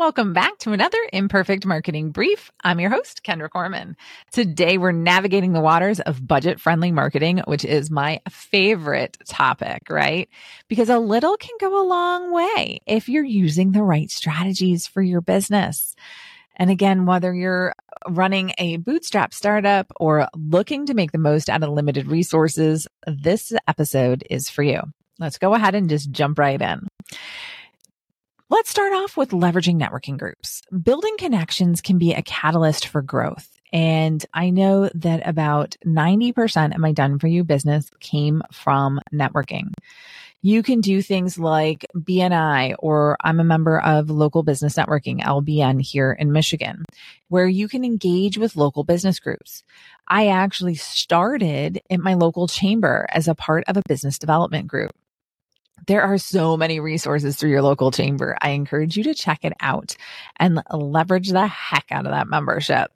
Welcome back to another Imperfect Marketing Brief. I'm your host, Kendra Corman. Today, we're navigating the waters of budget friendly marketing, which is my favorite topic, right? Because a little can go a long way if you're using the right strategies for your business. And again, whether you're running a bootstrap startup or looking to make the most out of limited resources, this episode is for you. Let's go ahead and just jump right in. Let's start off with leveraging networking groups. Building connections can be a catalyst for growth. And I know that about 90% of my done for you business came from networking. You can do things like BNI, or I'm a member of Local Business Networking, LBN, here in Michigan, where you can engage with local business groups. I actually started at my local chamber as a part of a business development group. There are so many resources through your local chamber. I encourage you to check it out and leverage the heck out of that membership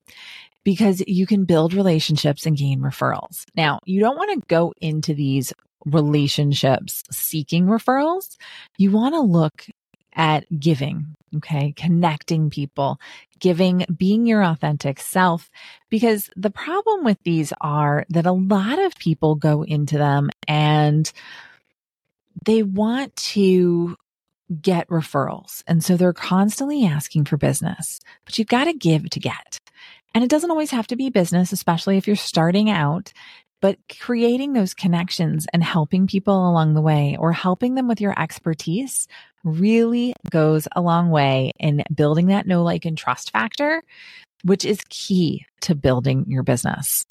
because you can build relationships and gain referrals. Now, you don't want to go into these relationships seeking referrals. You want to look at giving, okay? Connecting people, giving, being your authentic self. Because the problem with these are that a lot of people go into them and they want to get referrals. And so they're constantly asking for business, but you've got to give to get. And it doesn't always have to be business, especially if you're starting out, but creating those connections and helping people along the way or helping them with your expertise really goes a long way in building that know, like, and trust factor, which is key to building your business.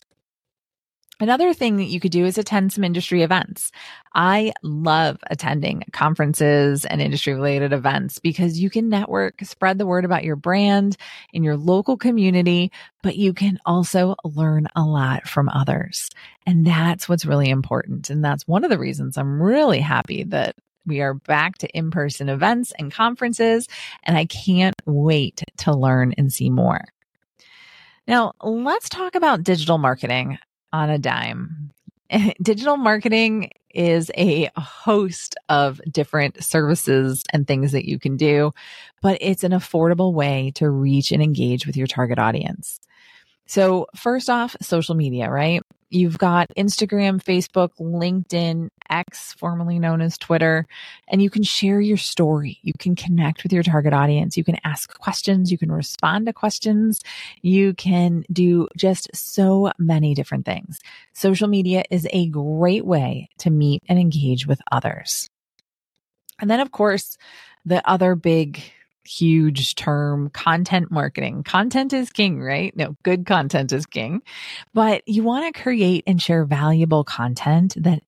Another thing that you could do is attend some industry events. I love attending conferences and industry related events because you can network, spread the word about your brand in your local community, but you can also learn a lot from others. And that's what's really important. And that's one of the reasons I'm really happy that we are back to in person events and conferences, and I can't wait to learn and see more. Now, let's talk about digital marketing on a dime. Digital marketing is a host of different services and things that you can do, but it's an affordable way to reach and engage with your target audience. So, first off, social media, right? You've got Instagram, Facebook, LinkedIn, X, formerly known as Twitter, and you can share your story. You can connect with your target audience. You can ask questions. You can respond to questions. You can do just so many different things. Social media is a great way to meet and engage with others. And then, of course, the other big huge term content marketing. Content is king, right? No, good content is king. But you want to create and share valuable content that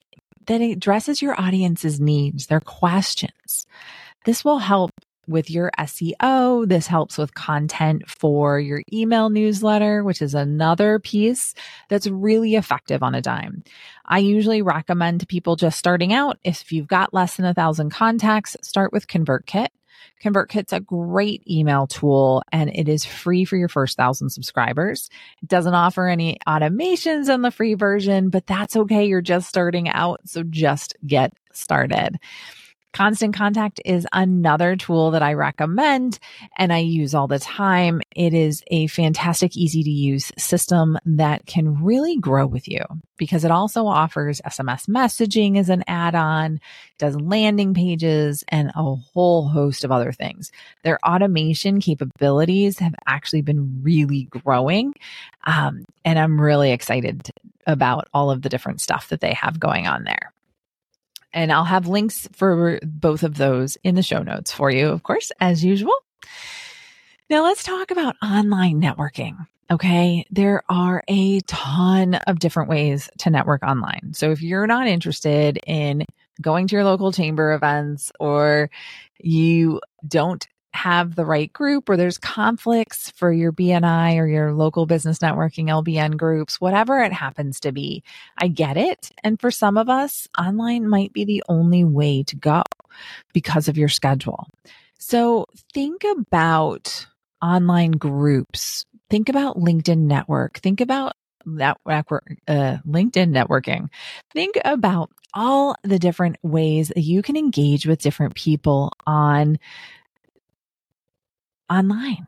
that addresses your audience's needs, their questions. This will help with your SEO. This helps with content for your email newsletter, which is another piece that's really effective on a dime. I usually recommend to people just starting out, if you've got less than a thousand contacts, start with ConvertKit. ConvertKit's a great email tool and it is free for your first thousand subscribers. It doesn't offer any automations on the free version, but that's okay. You're just starting out. So just get started. Constant Contact is another tool that I recommend and I use all the time. It is a fantastic, easy to use system that can really grow with you because it also offers SMS messaging as an add on, does landing pages, and a whole host of other things. Their automation capabilities have actually been really growing. Um, and I'm really excited about all of the different stuff that they have going on there. And I'll have links for both of those in the show notes for you, of course, as usual. Now let's talk about online networking. Okay. There are a ton of different ways to network online. So if you're not interested in going to your local chamber events or you don't have the right group or there's conflicts for your BNI or your local business networking LBN groups, whatever it happens to be. I get it. And for some of us, online might be the only way to go because of your schedule. So think about online groups. Think about LinkedIn network. Think about that uh, LinkedIn networking. Think about all the different ways that you can engage with different people on online.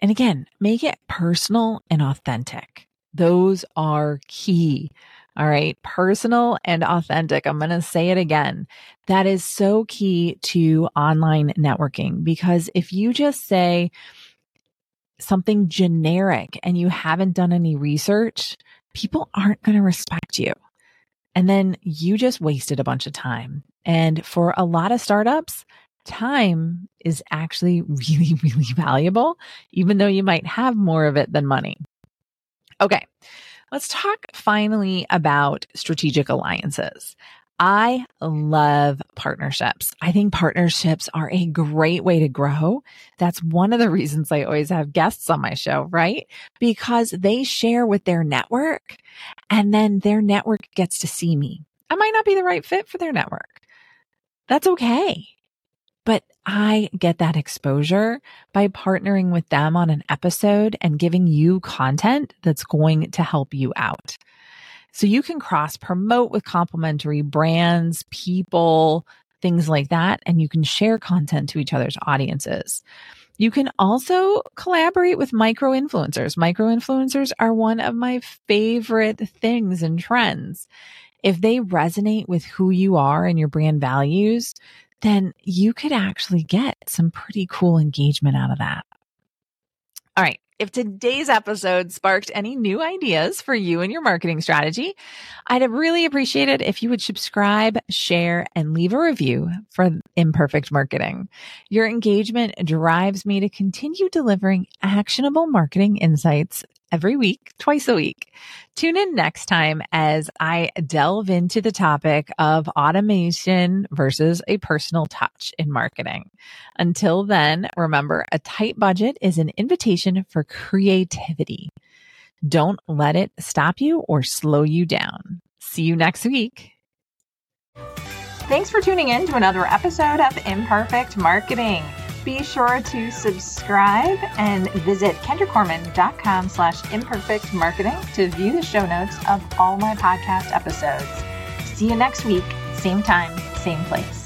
And again, make it personal and authentic. Those are key. All right. Personal and authentic. I'm going to say it again. That is so key to online networking because if you just say something generic and you haven't done any research, people aren't going to respect you. And then you just wasted a bunch of time. And for a lot of startups, time is actually really, really valuable, even though you might have more of it than money. Okay. Let's talk finally about strategic alliances. I love partnerships. I think partnerships are a great way to grow. That's one of the reasons I always have guests on my show, right? Because they share with their network and then their network gets to see me. I might not be the right fit for their network. That's okay. But I get that exposure by partnering with them on an episode and giving you content that's going to help you out. So you can cross promote with complementary brands, people, things like that, and you can share content to each other's audiences. You can also collaborate with micro influencers. Micro influencers are one of my favorite things and trends. If they resonate with who you are and your brand values, then you could actually get some pretty cool engagement out of that. All right. If today's episode sparked any new ideas for you and your marketing strategy, I'd really appreciate it if you would subscribe, share, and leave a review for Imperfect Marketing. Your engagement drives me to continue delivering actionable marketing insights every week, twice a week. Tune in next time as I delve into the topic of automation versus a personal touch in marketing. Until then, remember a tight budget is an invitation for creativity. Don't let it stop you or slow you down. See you next week. Thanks for tuning in to another episode of Imperfect Marketing be sure to subscribe and visit kendracorman.com slash imperfect marketing to view the show notes of all my podcast episodes. See you next week, same time, same place.